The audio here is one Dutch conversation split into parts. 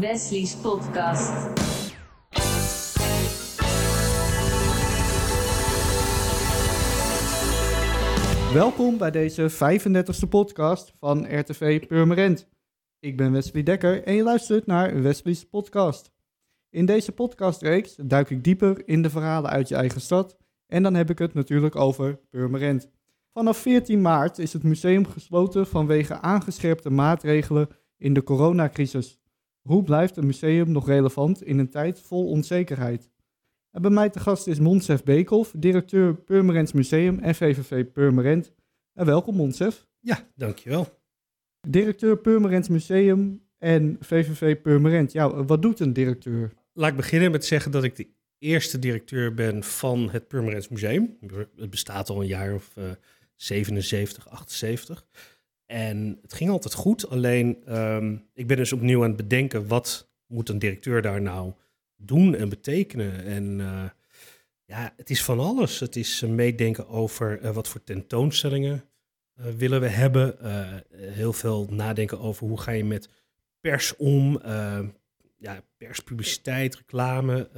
Wesley's podcast. Welkom bij deze 35e podcast van RTV Purmerend. Ik ben Wesley Dekker en je luistert naar Wesley's podcast. In deze podcastreeks duik ik dieper in de verhalen uit je eigen stad en dan heb ik het natuurlijk over Purmerend. Vanaf 14 maart is het museum gesloten vanwege aangescherpte maatregelen in de coronacrisis. Hoe blijft een museum nog relevant in een tijd vol onzekerheid? En bij mij te gast is Monsef Beekhoff, directeur Purmerends Museum en VVV Purmerend. En welkom Monsef. Ja, dankjewel. Directeur Purmerends Museum en VVV Purmerend. Ja, wat doet een directeur? Laat ik beginnen met zeggen dat ik de eerste directeur ben van het Purmerends Museum. Het bestaat al een jaar of uh, 77, 78. En het ging altijd goed, alleen um, ik ben dus opnieuw aan het bedenken... wat moet een directeur daar nou doen en betekenen? En uh, ja, het is van alles. Het is meedenken over uh, wat voor tentoonstellingen willen we hebben. heel veel nadenken over hoe ga je met pers om. ja, perspubliciteit, reclame.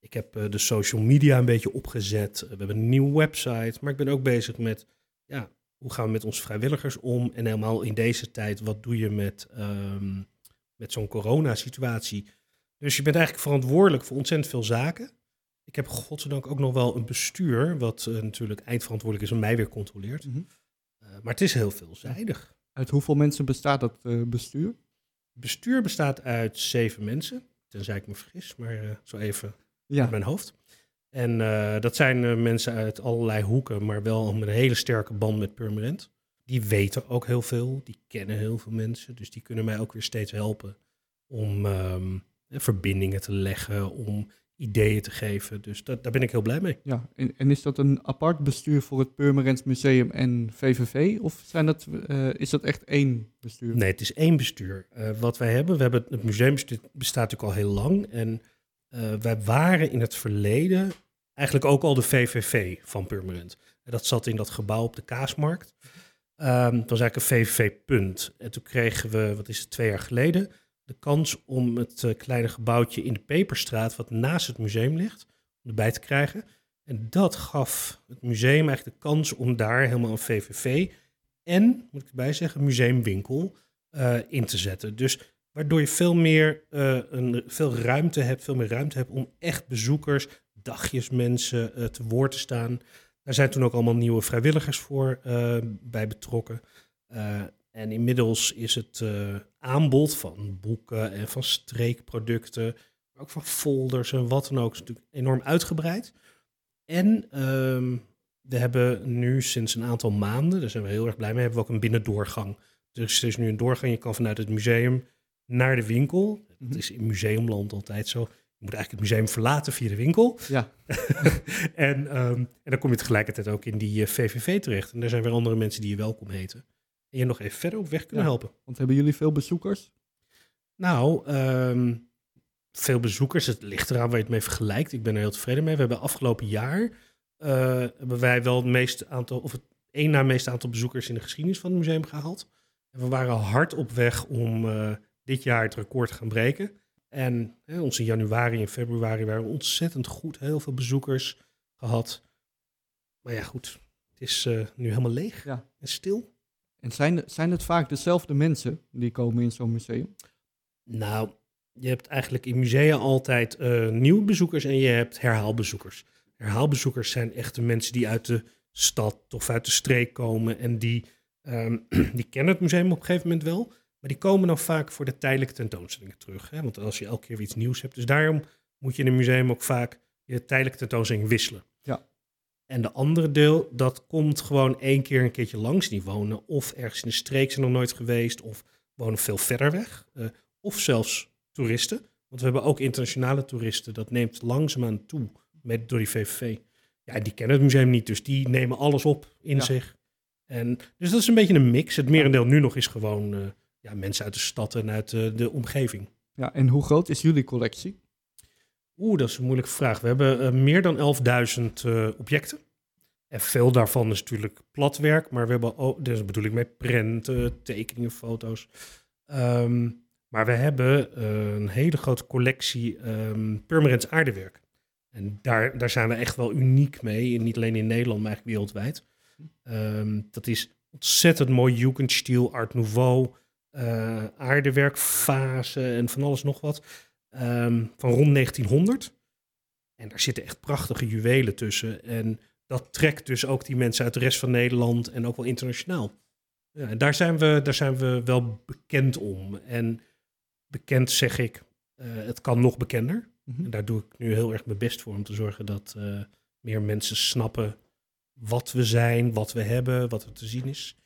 ik heb de social media een beetje opgezet. we hebben een nieuwe website. Maar ik ben ook bezig met ja, hoe gaan we met onze vrijwilligers om? En helemaal in deze tijd, wat doe je met, um, met zo'n coronasituatie? Dus je bent eigenlijk verantwoordelijk voor ontzettend veel zaken. Ik heb godzijdank ook nog wel een bestuur, wat uh, natuurlijk eindverantwoordelijk is en mij weer controleert. Mm -hmm. uh, maar het is heel veelzijdig. Uit hoeveel mensen bestaat dat uh, bestuur? Bestuur bestaat uit zeven mensen, tenzij ik me vergis, maar zo even ja. uit mijn hoofd. En uh, dat zijn uh, mensen uit allerlei hoeken, maar wel met een hele sterke band met Purmerend. Die weten ook heel veel, die kennen heel veel mensen, dus die kunnen mij ook weer steeds helpen om um, verbindingen te leggen, om ideeën te geven. Dus dat, daar ben ik heel blij mee. Ja, en, en is dat een apart bestuur voor het Purmerends Museum en VVV? Of zijn dat, uh, is dat echt één bestuur? Nee, het is één bestuur. wat wij hebben, we hebben het museum bestaat natuurlijk al heel lang en uh, wij waren in het verleden eigenlijk ook al de VVV van Purmerend. En dat zat in dat gebouw op de Kaasmarkt. Um, het was eigenlijk een VVV-punt. En toen kregen we, wat is het, twee jaar geleden, de kans om het uh, kleine gebouwtje in de Peperstraat, wat naast het museum ligt, erbij te krijgen. En dat gaf het museum eigenlijk de kans om daar helemaal een VVV en, moet ik erbij zeggen, museumwinkel uh, in te zetten. Dus Waardoor je veel meer uh, een, veel ruimte hebt, veel meer ruimte hebt om echt bezoekers, dagjesmensen uh, te woord te staan. Daar zijn toen ook allemaal nieuwe vrijwilligers voor uh, bij betrokken. en inmiddels is het aanbod van boeken en van streekproducten, maar ook van folders en wat dan ook, is natuurlijk enorm uitgebreid. En um, we hebben nu sinds een aantal maanden, daar zijn we heel erg blij mee, hebben we ook een binnendoorgang. Dus er is nu een doorgang, je kan vanuit het museum naar de winkel. Dat is in museumland altijd zo. Je moet eigenlijk het museum verlaten via de winkel. Ja. en, um, en dan kom je tegelijkertijd ook in die VVV terecht. En daar zijn weer andere mensen die je welkom heten. En je nog even verder op weg kunnen ja, helpen. Want hebben jullie veel bezoekers? Nou, um, veel bezoekers. Het ligt eraan waar je het mee vergelijkt. Ik ben er heel tevreden mee. We hebben afgelopen jaar uh, hebben wij wel het meeste aantal, of het één na meeste aantal bezoekers in de geschiedenis van het museum gehaald. En we waren hard op weg om uh, dit jaar het record gaan breken. En hè, onze januari en februari waren ontzettend goed. Heel veel bezoekers gehad. Maar ja, goed. Het is uh, nu helemaal leeg ja. en stil. En zijn, zijn het vaak dezelfde mensen die komen in zo'n museum? Nou, je hebt eigenlijk in musea altijd uh, nieuwe bezoekers en je hebt herhaalbezoekers. Herhaalbezoekers zijn echt de mensen die uit de stad of uit de streek komen en die, um, die kennen het museum op een gegeven moment wel. Maar die komen dan vaak voor de tijdelijke tentoonstellingen terug. Hè? Want als je elke keer weer iets nieuws hebt. Dus daarom moet je in een museum ook vaak je tijdelijke tentoonstelling wisselen. Ja. En de andere deel, dat komt gewoon één keer een keertje langs. Die wonen of ergens in de streek zijn nog nooit geweest. Of wonen veel verder weg. Uh, of zelfs toeristen. Want we hebben ook internationale toeristen. Dat neemt langzaamaan toe met, door die VVV. Ja, die kennen het museum niet. Dus die nemen alles op in ja. zich. En, dus dat is een beetje een mix. Het merendeel nu nog is gewoon... Uh, ja, mensen uit de stad en uit de, de omgeving. Ja, en hoe groot is jullie collectie? Oeh, dat is een moeilijke vraag. We hebben uh, meer dan 11.000 uh, objecten. En veel daarvan is natuurlijk platwerk, maar we hebben ook, dus bedoel ik met prenten, tekeningen, foto's. Um, Maar we hebben eh, een hele grote collectie ehm Purmerends aardewerk. En daar, daar zijn we echt wel uniek mee. Niet alleen in Nederland, maar eigenlijk wereldwijd. Ehm, dat is ontzettend mooi Jugendstil, Art Nouveau, eh aardewerkfase en van alles nog wat. Ehm, van rond 1900. En daar zitten echt prachtige juwelen tussen. En dat trekt dus ook die mensen uit de rest van Nederland en ook wel internationaal. Ja, en daar zijn, we, daar zijn we wel bekend om. En bekend zeg ik, eh, het kan nog bekender. Mhm. En daar doe ik nu heel erg mijn best voor om te zorgen dat eh, meer mensen snappen wat we zijn, wat we hebben, wat er te zien is.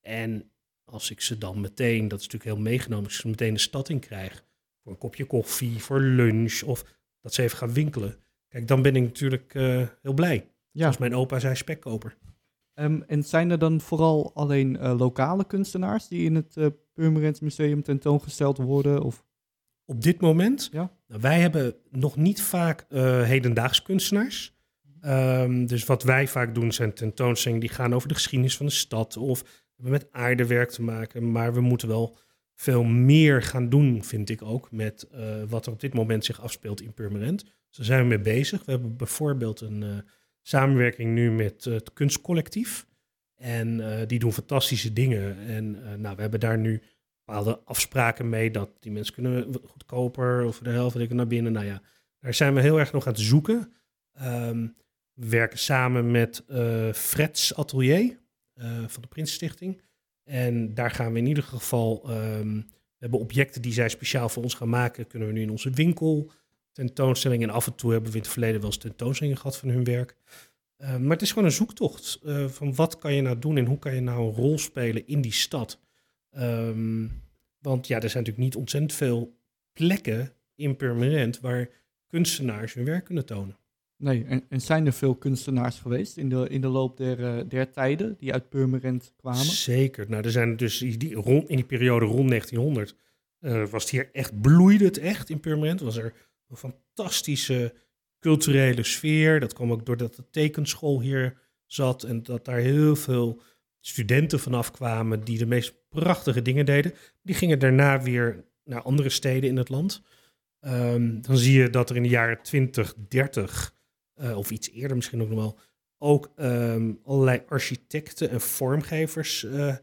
En als ik ze dan meteen, dat is natuurlijk heel meegenomen, als ik ze meteen de stad in krijg, voor een kopje koffie, voor lunch, of dat ze even gaan winkelen. Kijk, dan ben ik natuurlijk eh, heel blij. Ja, Als mijn opa zei spekkoper. Ehm, en zijn er dan vooral alleen eh, lokale kunstenaars die in het Purmerend Museum tentoongesteld worden? Of... Op dit moment, Ja. nou, wij hebben nog niet vaak eh hedendaags kunstenaars. Ehm, dus wat wij vaak doen zijn tentoonstellingen die gaan over de geschiedenis van de stad of hebben met aardewerk te maken. Maar we moeten wel veel meer gaan doen, vind ik ook, met eh, wat er op dit moment zich afspeelt in Purmerend. Dus daar zijn we mee bezig. We hebben bijvoorbeeld een eh, samenwerking nu met eh, het kunstcollectief. En die doen fantastische dingen. En nou, we hebben daar nu bepaalde afspraken mee dat die mensen kunnen goedkoper of de helft ik, naar binnen. Nou ja, daar zijn we heel erg nog aan het zoeken. Ehm, we werken samen met Freds Atelier van de Prinsenstichting. En daar gaan we in ieder geval, ehm, we hebben objecten die zij speciaal voor ons gaan maken, kunnen we nu in onze winkel tentoonstelling. En af en toe hebben we in het verleden wel eens tentoonstellingen gehad van hun werk. Eh, maar het is gewoon een zoektocht eh, van wat kan je nou doen en hoe kan je nou een rol spelen in die stad. Ehm, want ja, er zijn natuurlijk niet ontzettend veel plekken in Purmerend waar kunstenaars hun werk kunnen tonen. Nee, en, zijn er veel kunstenaars geweest in de, in de loop der, eh, der tijden die uit Purmerend kwamen? Zeker. Nou, er zijn dus die, rond, in die periode rond 1900 eh, was hier echt, bloeide het echt in Purmerend. Was er een fantastische culturele sfeer. Dat kwam ook doordat de tekenschool hier zat en dat daar heel veel studenten vanaf kwamen die de meest prachtige dingen deden. Die gingen daarna weer naar andere steden in het land. Ehm, dan zie je dat er in de jaren 20, 30, eh, of iets eerder misschien ook nog wel, ook ehm, allerlei architecten en vormgevers eh,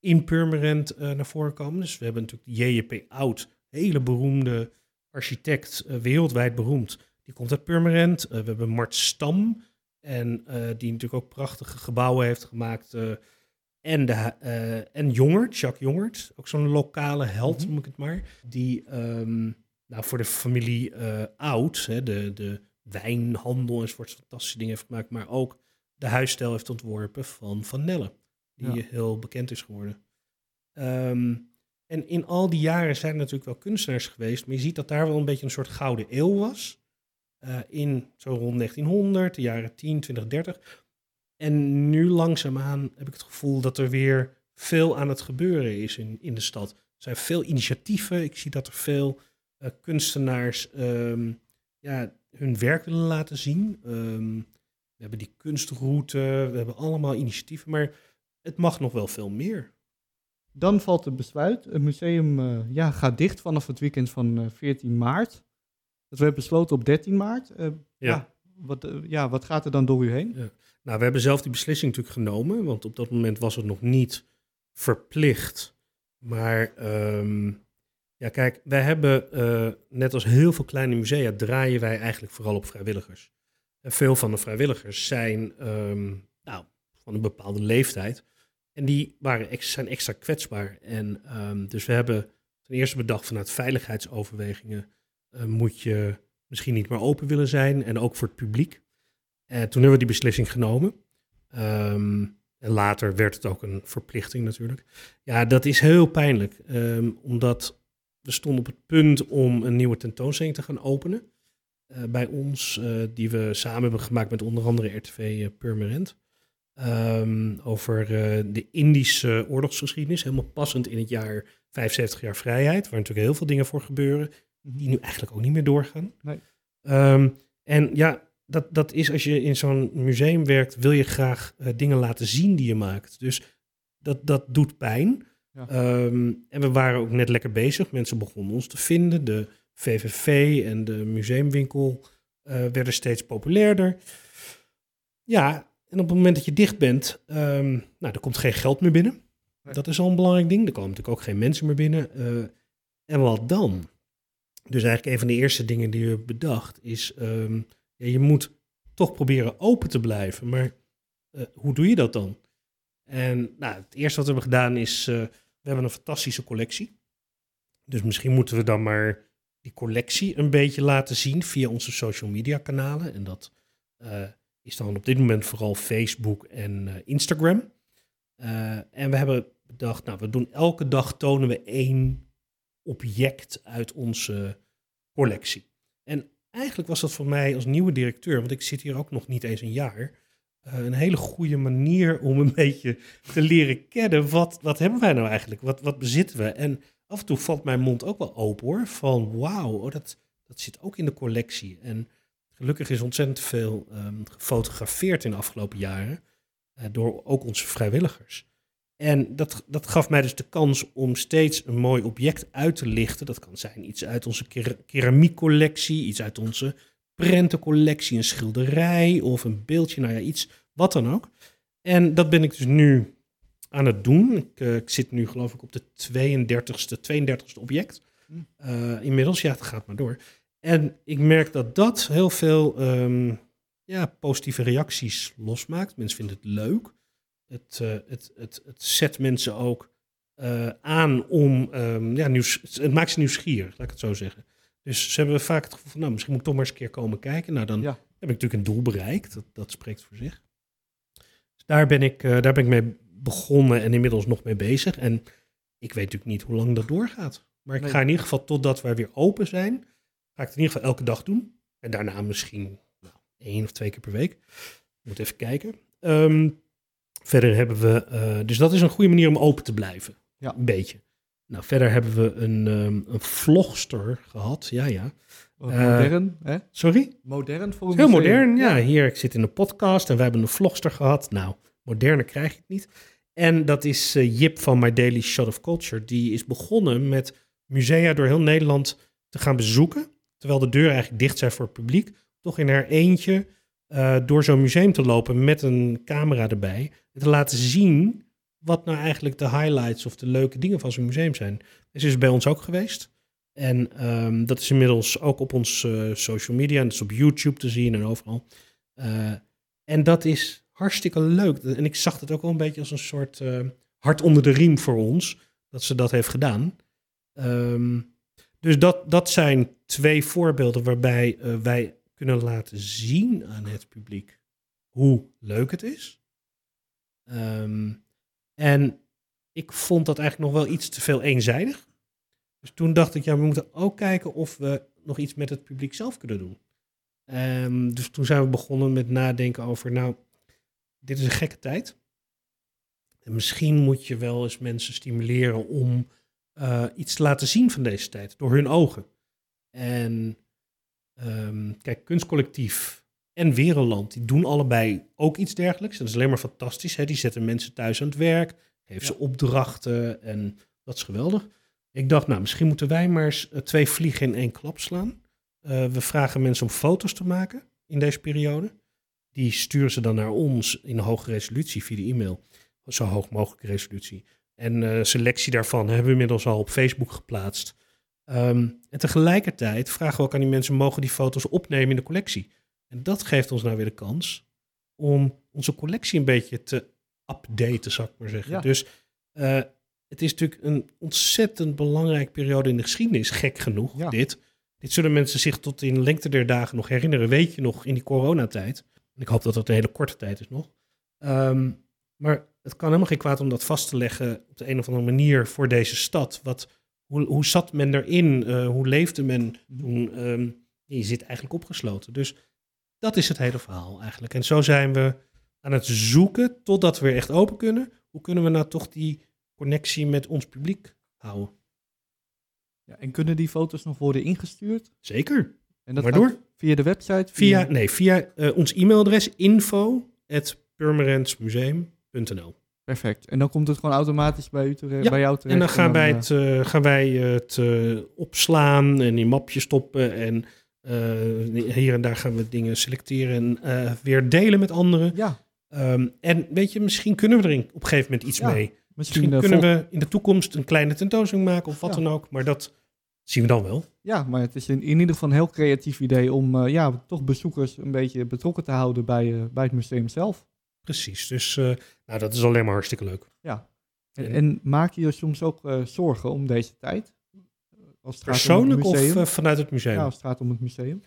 in Purmerend eh, naar voren komen. Dus we hebben natuurlijk J.J.P. Oud, hele beroemde architect, wereldwijd beroemd. Die komt uit Purmerend. We hebben Mart Stam, en, die natuurlijk ook prachtige gebouwen heeft gemaakt. en, de, en Jongert, Jacques Jongert, ook zo'n lokale held, Mhm. noem ik het maar. Die ehm, nou, voor de familie Oud, hè, de, de wijnhandel enzovoort, fantastische dingen heeft gemaakt. Maar ook de huisstijl heeft ontworpen van Van Nelle, die Ja. heel bekend is geworden. Ehm, en in al die jaren zijn er natuurlijk wel kunstenaars geweest, maar je ziet dat daar wel een beetje een soort gouden eeuw was. Eh, in zo rond 1900, de jaren 10, 20, 30. En nu langzaamaan heb ik het gevoel dat er weer veel aan het gebeuren is in, in de stad. Er zijn veel initiatieven. Ik zie dat er veel eh, kunstenaars ehm, ja, hun werk willen laten zien. Ehm, we hebben die kunstroute, we hebben allemaal initiatieven, maar het mag nog wel veel meer. Dan valt het besluit. Het museum eh, ja, gaat dicht vanaf het weekend van eh, 14 maart. Dat werd besloten op 13 maart. Eh, ja. wat, eh, ja, wat gaat er dan door u heen? Nou, we hebben zelf die beslissing natuurlijk genomen, want op dat moment was het nog niet verplicht. Maar ehm, ja, kijk, wij hebben, eh, net als heel veel kleine musea, draaien wij eigenlijk vooral op vrijwilligers. En veel van de vrijwilligers zijn ehm, nou, van een bepaalde leeftijd. En die waren zijn extra kwetsbaar. En ehm, dus we hebben ten eerste bedacht vanuit veiligheidsoverwegingen eh, moet je misschien niet meer open willen zijn. En ook voor het publiek. En toen hebben we die beslissing genomen. Ehm, en later werd het ook een verplichting natuurlijk. Ja, dat is heel pijnlijk. omdat we stonden op het punt om een nieuwe tentoonstelling te gaan openen. eh, bij ons, eh, die we samen hebben gemaakt met onder andere RTV eh, Purmerend. Ehm, over de Indische oorlogsgeschiedenis. Helemaal passend in het jaar 75 jaar vrijheid. Waar natuurlijk heel veel dingen voor gebeuren. Die nu eigenlijk ook niet meer doorgaan. Nee. Ehm, en ja, dat, dat is als je in zo'n museum werkt, wil je graag dingen laten zien die je maakt. Dus dat, dat doet pijn. Ja. Ehm, en we waren ook net lekker bezig. Mensen begonnen ons te vinden. De VVV en de museumwinkel eh, werden steeds populairder. Ja, en op het moment dat je dicht bent, ehm, nou, er komt geen geld meer binnen. Nee. Dat is al een belangrijk ding. Er komen natuurlijk ook geen mensen meer binnen. Eh, en wat dan? Dus eigenlijk een van de eerste dingen die we bedacht is, ehm, ja, je moet toch proberen open te blijven. Maar eh, hoe doe je dat dan? En nou, het eerste wat we hebben gedaan is, we hebben een fantastische collectie. Dus misschien moeten we dan maar die collectie een beetje laten zien via onze social media kanalen. En dat eh, is dan op dit moment vooral Facebook en eh, Instagram. Eh, en we hebben bedacht, nou, we doen elke dag tonen we één object uit onze collectie. En eigenlijk was dat voor mij als nieuwe directeur, want ik zit hier ook nog niet eens een jaar, een hele goede manier om een beetje te leren kennen. Wat, wat hebben wij nou eigenlijk? Wat, wat bezitten we? En af en toe valt mijn mond ook wel open hoor. Van wauw, oh, dat, dat zit ook in de collectie. En gelukkig is ontzettend veel ehm, gefotografeerd in de afgelopen jaren. eh, door ook onze vrijwilligers. En dat, dat gaf mij dus de kans om steeds een mooi object uit te lichten. Dat kan zijn iets uit onze kera- keramiekcollectie, iets uit onze prentencollectie, een schilderij of een beeldje, nou ja, iets, wat dan ook. En dat ben ik dus nu aan het doen. Ik, eh, ik zit nu geloof ik op de 32ste, 32ste object. Hm. Eh, inmiddels, ja, het gaat maar door. En ik merk dat dat heel veel ehm, ja, positieve reacties losmaakt. Mensen vinden het leuk. Het, eh, het, het, het zet mensen ook aan om, ehm, ja, nieuws, het maakt ze nieuwsgierig, laat ik het zo zeggen. Dus ze hebben vaak het gevoel van, nou, misschien moet ik toch maar eens een keer komen kijken. Nou, dan Ja. heb ik natuurlijk een doel bereikt. Dat, dat spreekt voor zich. Dus daar ben, ik, eh, daar ben ik mee begonnen en inmiddels nog mee bezig. En ik weet natuurlijk niet hoe lang dat doorgaat. Maar ik Nee. ga in ieder geval, totdat wij weer open zijn, ga ik het in ieder geval elke dag doen. En daarna misschien nou, één of twee keer per week. Moet even kijken. Ehm, verder hebben we, eh, dus dat is een goede manier om open te blijven. Ja. Een beetje. Nou, verder hebben we een, ehm, een vlogster gehad. Ja, ja. Wat Eh, modern, hè? Sorry? Modern voor een Heel museum. modern, ja. Hier, ik zit in een podcast en we hebben een vlogster gehad. Nou, moderner krijg je het niet. En dat is eh, Jip van My Daily Shot of Culture. Die is begonnen met musea door heel Nederland te gaan bezoeken. Terwijl de deuren eigenlijk dicht zijn voor het publiek. Toch in haar eentje eh, door zo'n museum te lopen met een camera erbij. En te laten zien wat nou eigenlijk de highlights of de leuke dingen van zo'n museum zijn. Dus is bij ons ook geweest. En ehm, dat is inmiddels ook op onze social media. En dat is op YouTube te zien en overal. Eh, en dat is hartstikke leuk. En ik zag het ook wel een beetje als een soort eh, hart onder de riem voor ons. Dat ze dat heeft gedaan. Ehm, dus dat, dat zijn twee voorbeelden waarbij eh, wij kunnen laten zien aan het publiek hoe leuk het is. Ehm, en ik vond dat eigenlijk nog wel iets te veel eenzijdig. Dus toen dacht ik, ja, we moeten ook kijken of we nog iets met het publiek zelf kunnen doen. Ehm, dus toen zijn we begonnen met nadenken over, nou, dit is een gekke tijd. En misschien moet je wel eens mensen stimuleren om eh, iets te laten zien van deze tijd, door hun ogen. En ehm, kijk, kunstcollectief en Wereldland, die doen allebei ook iets dergelijks. Dat is alleen maar fantastisch. Hè? Die zetten mensen thuis aan het werk, geven Ja. ze opdrachten en dat is geweldig. Ik dacht, nou, misschien moeten wij maar eens eh, twee vliegen in één klap slaan. Eh, we vragen mensen om foto's te maken in deze periode. Die sturen ze dan naar ons in hoge resolutie via de e-mail. Zo hoog mogelijke resolutie. En eh, selectie daarvan hebben we inmiddels al op Facebook geplaatst. Ehm, en tegelijkertijd vragen we ook aan die mensen: mogen die foto's opnemen in de collectie? En dat geeft ons nou weer de kans om onze collectie een beetje te updaten, zou ik maar zeggen. Ja. Dus eh, het is natuurlijk een ontzettend belangrijke periode in de geschiedenis, gek genoeg, Ja. dit. Dit zullen mensen zich tot in lengte der dagen nog herinneren. Weet je nog, in die coronatijd. En ik hoop dat dat een hele korte tijd is nog. Ehm, maar het kan helemaal geen kwaad om dat vast te leggen op de een of andere manier voor deze stad. Wat, hoe, hoe zat men erin? Eh, hoe leefde men toen? ehm, je zit eigenlijk opgesloten. Dus dat is het hele verhaal eigenlijk. En zo zijn we aan het zoeken totdat we weer echt open kunnen. Hoe kunnen we nou toch die connectie met ons publiek houden? Ja, en kunnen die foto's nog worden ingestuurd? Zeker. En dat Waardoor? via de website? Via, nee, via eh, ons e-mailadres info@purmerentsmuseum.nl. Perfect. En dan komt het gewoon automatisch bij, u terecht, Ja, bij jou terecht. En dan gaan wij eh, het, eh, gaan wij het eh, opslaan en in mapjes stoppen. En eh, hier en daar gaan we dingen selecteren en eh, weer delen met anderen. Ja, Ehm, en weet je, misschien kunnen we er in- op een gegeven moment iets Ja, mee. misschien, Misschien eh, kunnen vol- we in de toekomst een kleine tentoonstelling maken of wat Ja. dan ook. Maar dat zien we dan wel. Ja, maar het is in, in ieder geval een heel creatief idee om ja, toch bezoekers een beetje betrokken te houden bij, bij het museum zelf. Precies. Dus nou, dat is alleen maar hartstikke leuk. Ja. En, En- en maak je je soms ook zorgen om deze tijd? Als Persoonlijk het of eh, vanuit het museum? ja, als het gaat om het museum.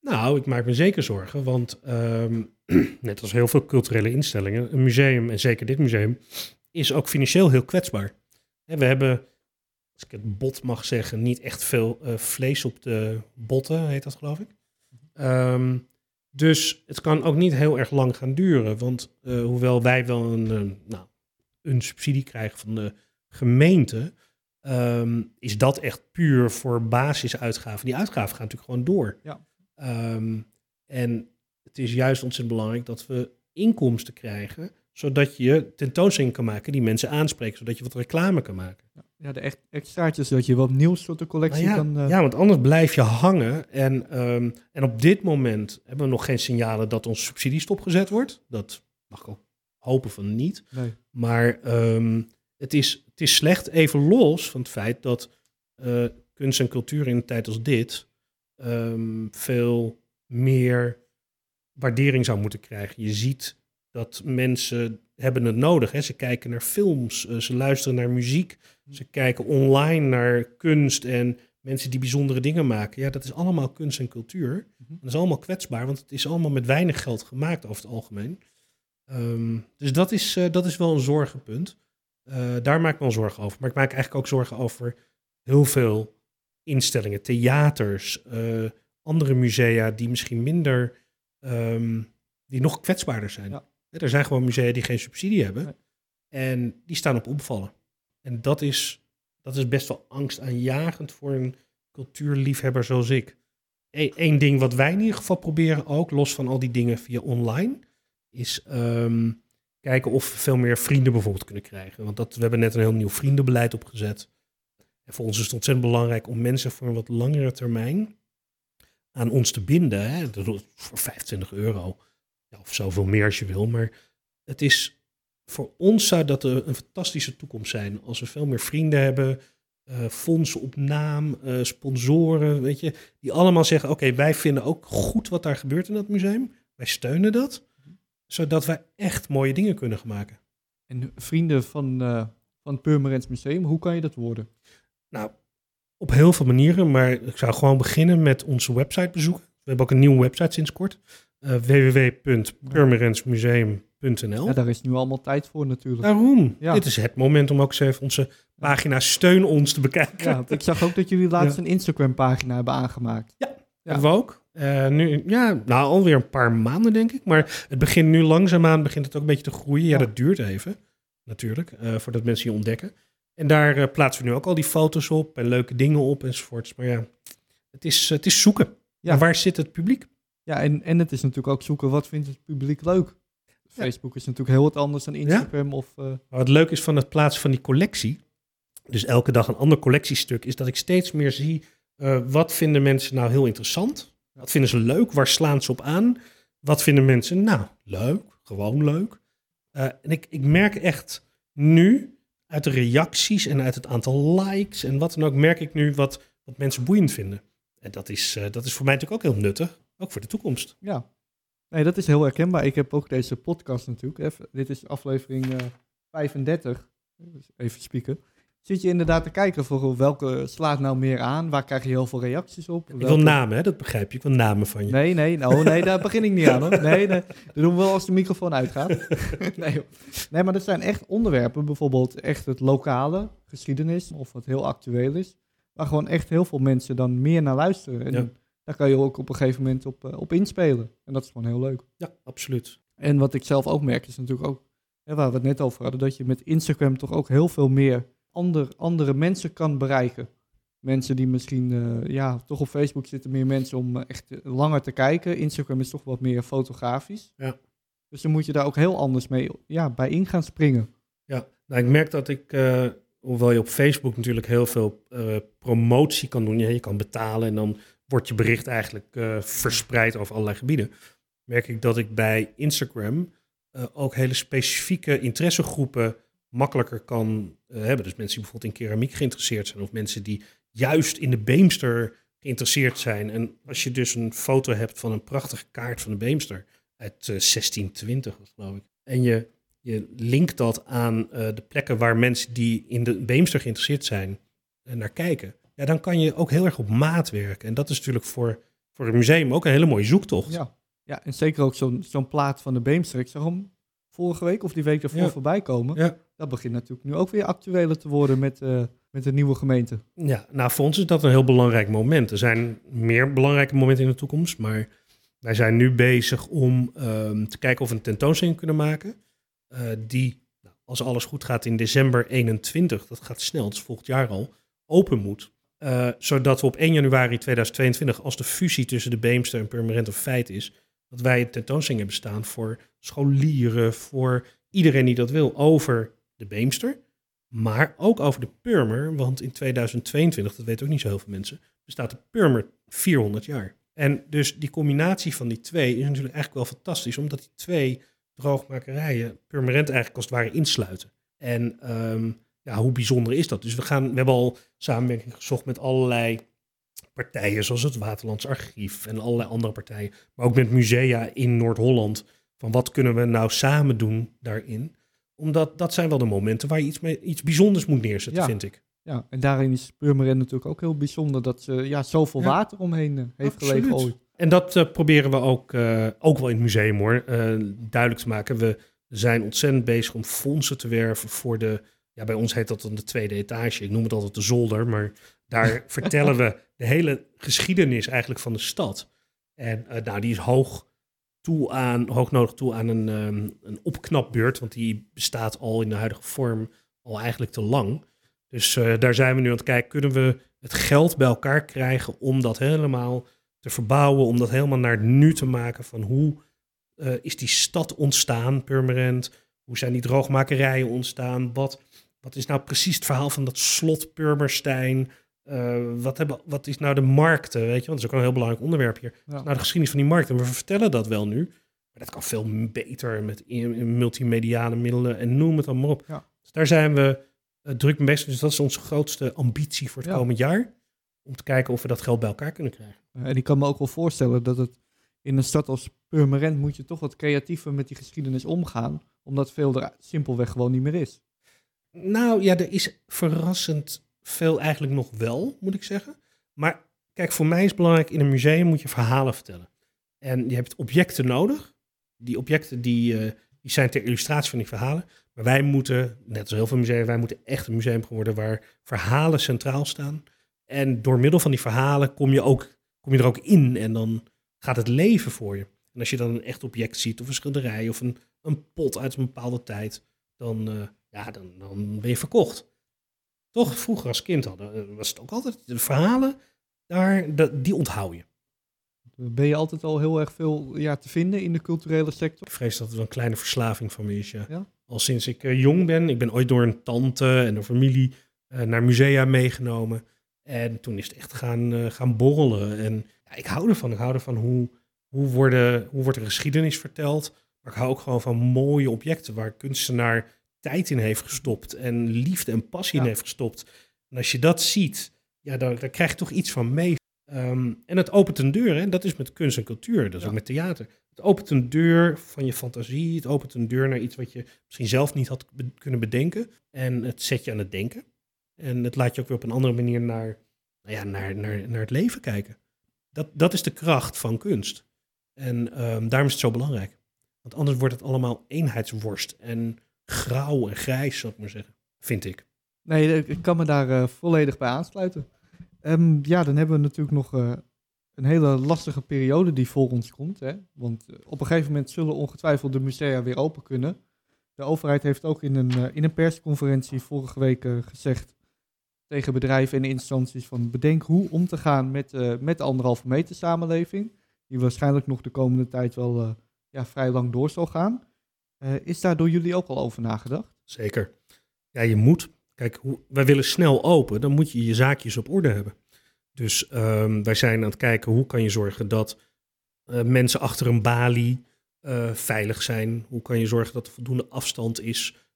Nou, ik maak me zeker zorgen, want ehm, net als heel veel culturele instellingen, een museum, en zeker dit museum, is ook financieel heel kwetsbaar. We hebben, als ik het bot mag zeggen, niet echt veel eh, vlees op de botten, heet dat geloof ik. Ehm, dus het kan ook niet heel erg lang gaan duren, want eh, hoewel wij wel een, nou, een subsidie krijgen van de gemeente, ehm, is dat echt puur voor basisuitgaven. Die uitgaven gaan natuurlijk gewoon door. Ja. Ehm, en het is juist ontzettend belangrijk dat we inkomsten krijgen, zodat je tentoonstellingen kan maken die mensen aanspreken, zodat je wat reclame kan maken. Ja, de echt extraatjes, dat je wat nieuws tot de collectie Nou ja, kan... eh, ja, want anders blijf je hangen. En, ehm, en op dit moment hebben we nog geen signalen dat onze subsidie stopgezet wordt. Dat mag ik ook hopen van niet. nee. Maar het, is, het is slecht, even los van het feit dat eh, kunst en cultuur in een tijd als dit ehm, veel meer waardering zou moeten krijgen. Je ziet dat mensen hebben het nodig. Hè? Ze kijken naar films, eh, ze luisteren naar muziek, ze kijken online naar kunst en mensen die bijzondere dingen maken. Ja, dat is allemaal kunst en cultuur. Mhm. Dat is allemaal kwetsbaar, want het is allemaal met weinig geld gemaakt over het algemeen. Ehm, dus dat is, eh, dat is wel een zorgenpunt. Eh, daar maak ik me wel zorgen over. Maar ik maak eigenlijk ook zorgen over heel veel instellingen, theaters, eh, andere musea die misschien minder, ehm, die nog kwetsbaarder zijn. Ja. Er zijn gewoon musea die geen subsidie hebben Nee. en die staan op opvallen. En dat is, dat is best wel angstaanjagend voor een cultuurliefhebber zoals ik. Eén ding wat wij in ieder geval proberen ook, los van al die dingen via online, is ehm, kijken of we veel meer vrienden bijvoorbeeld kunnen krijgen. Want dat, we hebben net een heel nieuw vriendenbeleid opgezet. En voor ons is het ontzettend belangrijk om mensen voor een wat langere termijn aan ons te binden. Hè? Voor 25 euro. Ja, of zoveel meer als je wil. Maar het is, voor ons zou dat een, een fantastische toekomst zijn. Als we veel meer vrienden hebben, eh, fondsen op naam, eh, sponsoren, weet je. Die allemaal zeggen, oké, wij vinden ook goed wat daar gebeurt in dat museum. Wij steunen dat. Zodat wij echt mooie dingen kunnen gaan maken. En vrienden van, eh, van het Purmerends Museum, hoe kan je dat worden? Nou, op heel veel manieren, maar ik zou gewoon beginnen met onze website bezoeken. We hebben ook een nieuwe website sinds kort. www.purmerentsmuseum.nl Ja, daar is nu allemaal tijd voor natuurlijk. Daarom. Ja. Dit is het moment om ook eens even onze pagina Steun ons te bekijken. Ja, ik zag ook dat jullie laatst Ja. een Instagram-pagina hebben aangemaakt. Ja. Hebben we ook. Eh, nu, ja, nou, alweer een paar maanden denk ik. Maar het begint nu langzaamaan begint het ook een beetje te groeien. Ja, dat duurt even, natuurlijk, eh, voordat mensen je ontdekken. En daar eh, plaatsen we nu ook al die foto's op en leuke dingen op enzovoorts. Maar ja, het is, het is zoeken. Ja. En waar zit het publiek? Ja, en, en het is natuurlijk ook zoeken wat vindt het publiek leuk. Facebook is natuurlijk heel wat anders dan Instagram of... Maar wat leuk is van het plaatsen van die collectie, dus elke dag een ander collectiestuk, is dat ik steeds meer zie, wat vinden mensen nou heel interessant? Wat vinden ze leuk? Waar slaan ze op aan? Wat vinden mensen nou leuk? Gewoon leuk. Eh, en ik, ik merk echt nu, uit de reacties en uit het aantal likes en wat dan ook, merk ik nu wat, wat mensen boeiend vinden. En dat is, eh, dat is voor mij natuurlijk ook heel nuttig, ook voor de toekomst. ja. Nee, dat is heel herkenbaar. Ik heb ook deze podcast natuurlijk. Even, dit is aflevering eh 35. Dus Even spieken. Zit je inderdaad te kijken voor welke slaat nou meer aan? Waar krijg je heel veel reacties op? Ik wil namen, hè? dat begrijp je. Ik wil namen van je. Nee, nee, oh, nee, daar begin ik niet aan hoor. Nee, nee, dat doen we wel als de microfoon uitgaat. nee, nee, maar dat zijn echt onderwerpen, bijvoorbeeld echt het lokale, geschiedenis, of wat heel actueel is, waar gewoon echt heel veel mensen dan meer naar luisteren. En Ja. daar kan je ook op een gegeven moment op, eh, op inspelen. En dat is gewoon heel leuk. Ja, absoluut. En wat ik zelf ook merk is natuurlijk ook, hè, waar we het net over hadden, dat je met Instagram toch ook heel veel meer ander, andere mensen kan bereiken. Mensen die misschien, eh, ja, toch op Facebook zitten meer mensen om eh, echt eh, langer te kijken. Instagram is toch wat meer fotografisch. Ja. Dus dan moet je daar ook heel anders mee ja, bij in gaan springen. Ja, nou, ik merk dat ik, hoewel je op Facebook natuurlijk heel veel promotie kan doen, ja, je kan betalen en dan wordt je bericht eigenlijk verspreid over allerlei gebieden, merk ik dat ik bij Instagram ook hele specifieke interessegroepen makkelijker kan eh, hebben. Dus mensen die bijvoorbeeld in keramiek geïnteresseerd zijn of mensen die juist in de Beemster geïnteresseerd zijn. En als je dus een foto hebt van een prachtige kaart van de Beemster uit eh, 1620, geloof ik, en je, je linkt dat aan eh, de plekken waar mensen die in de Beemster geïnteresseerd zijn eh, naar kijken, ja, dan kan je ook heel erg op maat werken. En dat is natuurlijk voor, voor een museum ook een hele mooie zoektocht. Ja, ja en zeker ook zo'n zo'n plaat van de Beemster. Ik zag hem vorige week of die week ervoor Ja. voorbij komen. Ja. Dat begint natuurlijk nu ook weer actueler te worden met, eh, met de nieuwe gemeente. Ja, nou voor ons is dat een heel belangrijk moment. Er zijn meer belangrijke momenten in de toekomst, maar wij zijn nu bezig om ehm, te kijken of we een tentoonstelling kunnen maken. eh, die, nou, als alles goed gaat, in december 21, dat gaat snel, is volgend jaar al, open moet. Eh, zodat we op 1 januari 2022, als de fusie tussen de Beemster en Purmerend een feit is, dat wij een tentoonstelling hebben staan voor scholieren, voor iedereen die dat wil, over de Beemster. Maar ook over de Purmer, want in 2022, dat weten ook niet zo heel veel mensen, bestaat de Purmer 400 jaar. En dus die combinatie van die twee is natuurlijk eigenlijk wel fantastisch, omdat die twee droogmakerijen Purmerend eigenlijk als het ware insluiten. En ehm, ja, hoe bijzonder is dat? Dus we, gaan, we hebben al samenwerking gezocht met allerlei partijen, zoals het Waterlands Archief en allerlei andere partijen, maar ook met musea in Noord-Holland. Van wat kunnen we nou samen doen daarin? Omdat dat zijn wel de momenten waar je iets, mee, iets bijzonders moet neerzetten, Ja. vind ik. Ja, en daarin is Purmerend natuurlijk ook heel bijzonder dat ze ja, zoveel Ja. water omheen eh, heeft Absoluut. gelegen ooit. En dat eh, proberen we ook, eh, ook wel in het museum hoor, duidelijk te maken. We zijn ontzettend bezig om fondsen te werven voor de, ja bij ons heet dat dan de tweede etage. Ik noem het altijd de zolder, maar daar vertellen we de hele geschiedenis eigenlijk van de stad. En eh, nou, die is hoog toe aan, hoog nodig toe aan een, ehm, een opknapbeurt, want die bestaat al in de huidige vorm al eigenlijk te lang. Dus eh, daar zijn we nu aan het kijken, kunnen we het geld bij elkaar krijgen om dat helemaal te verbouwen, om dat helemaal naar het nu te maken van hoe eh, is die stad ontstaan, Purmerend? Hoe zijn die droogmakerijen ontstaan? Wat, wat is nou precies het verhaal van dat slot Purmerstein? Eh, wat, hebben, wat is nou de markten, weet je? Want dat is ook een heel belangrijk onderwerp hier. Ja. Nou, de geschiedenis van die markten. We vertellen dat wel nu, maar dat kan veel beter met multimediale middelen en noem het allemaal op. Ja. Dus daar zijn we eh, druk mee bezig. Dus dat is onze grootste ambitie voor het Ja. komend jaar. Om te kijken of we dat geld bij elkaar kunnen krijgen. En ik kan me ook wel voorstellen dat het in een stad als Purmerend moet je toch wat creatiever met die geschiedenis omgaan, omdat veel er simpelweg gewoon niet meer is. Nou ja, er is verrassend veel eigenlijk nog wel, moet ik zeggen. Maar kijk, voor mij is belangrijk, in een museum moet je verhalen vertellen. En je hebt objecten nodig. Die objecten die, eh, die zijn ter illustratie van die verhalen. Maar wij moeten, net als heel veel musea, wij moeten echt een museum worden waar verhalen centraal staan. En door middel van die verhalen kom je, ook, kom je er ook in en dan gaat het leven voor je. En als je dan een echt object ziet, of een schilderij, of een, een pot uit een bepaalde tijd, dan, eh, ja, dan, dan ben je verkocht. Toch, vroeger als kind hadden, eh, was het ook altijd, de verhalen, daar, die onthoud je. Ben je altijd al heel erg veel ja, te vinden in de culturele sector? Ik vrees dat het een kleine verslaving van me is, ja. Ja? Al sinds ik eh, jong ben, ik ben ooit door een tante en door familie eh, naar musea meegenomen. En toen is het echt gaan, gaan borrelen. En ja, ik hou ervan. Ik hou ervan hoe, hoe, worden, hoe wordt er geschiedenis verteld. Maar ik hou ook gewoon van mooie objecten waar kunstenaar tijd in heeft gestopt. En liefde en passie in heeft gestopt. En als je dat ziet, ja, dan, krijg je toch iets van mee. Ehm, en het opent een deur, hè? dat is met kunst en cultuur, dat is Ja. ook met theater. Het opent een deur van je fantasie, het opent een deur naar iets wat je misschien zelf niet had be- kunnen bedenken. En het zet je aan het denken. En het laat je ook weer op een andere manier naar, nou ja, naar, naar, naar het leven kijken. Dat, dat is de kracht van kunst. En ehm, daarom is het zo belangrijk. Want anders wordt het allemaal eenheidsworst en grauw en grijs, zou ik maar zeggen. Vind ik. Nee, ik- kan me daar eh, volledig bij aansluiten. Ehm, ja, dan hebben we natuurlijk nog eh, een hele lastige periode die voor ons komt. Hè? Want eh, op een gegeven moment zullen ongetwijfeld de musea weer open kunnen. De overheid heeft ook in een, in een persconferentie vorige week gezegd tegen bedrijven en instanties van bedenk hoe om te gaan met, met de anderhalve meter samenleving. Die waarschijnlijk nog de komende tijd wel, ja, vrij lang door zal gaan. Eh, is daar door jullie ook al over nagedacht? Zeker. Ja, je moet. Kijk, hoe, wij willen snel open. Dan moet je je zaakjes op orde hebben. Dus ehm, wij zijn aan het kijken hoe kan je zorgen dat eh, mensen achter een balie eh, veilig zijn. Hoe kan je zorgen dat er voldoende afstand is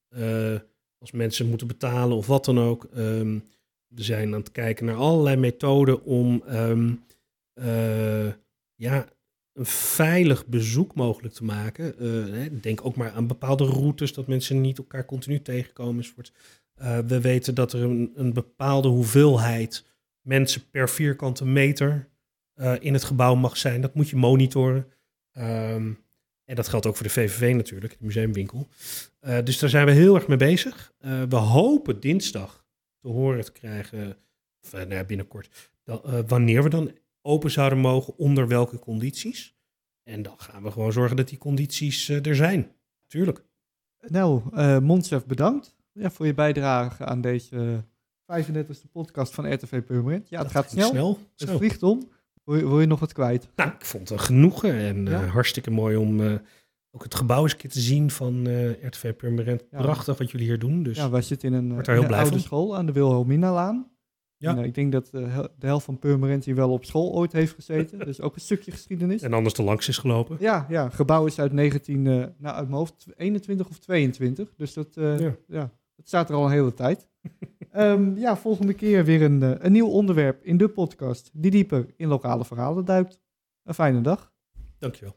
als mensen moeten betalen of wat dan ook. Ehm, we zijn aan het kijken naar allerlei methoden om ehm, eh, ja, een veilig bezoek mogelijk te maken. Eh, denk ook maar aan bepaalde routes, dat mensen niet elkaar continu tegenkomen. Eh, we weten dat er een, een bepaalde hoeveelheid mensen per vierkante meter eh, in het gebouw mag zijn. Dat moet je monitoren. Ehm, en dat geldt ook voor de VVV natuurlijk, de museumwinkel. Dus daar zijn we heel erg mee bezig. We hopen dinsdag te horen te krijgen, of nou ja, binnenkort, wanneer we dan open zouden mogen, onder welke condities. En dan gaan we gewoon zorgen dat die condities eh, er zijn. Tuurlijk. Nou, Monsef, bedankt ja, voor je bijdrage aan deze 35e podcast van RTV Purmerend. Ja, het gaat snel. snel. Het Zo. vliegt om. Wil je, wil je nog wat kwijt? Nou, ik vond het een genoegen en Ja. eh, hartstikke mooi om ook het gebouw eens een keer te zien van RTV Purmerend. Ja. Prachtig wat jullie hier doen. Dus Ja, wij zitten in een, een oude school aan de Wilhelminalaan. Ja. En, eh, ik denk dat de, hel- de helft van Purmerend hier wel op school ooit heeft gezeten. dus ook een stukje geschiedenis. en anders er langs is gelopen. Ja, ja, gebouw is uit 19, eh, nou uit mijn hoofd 21 of 22. Dus dat, eh, Ja. ja. dat staat er al een hele tijd. Ehm, ja, volgende keer weer een, eh, een nieuw onderwerp in de podcast die dieper in lokale verhalen duikt. Een fijne dag. Dankjewel.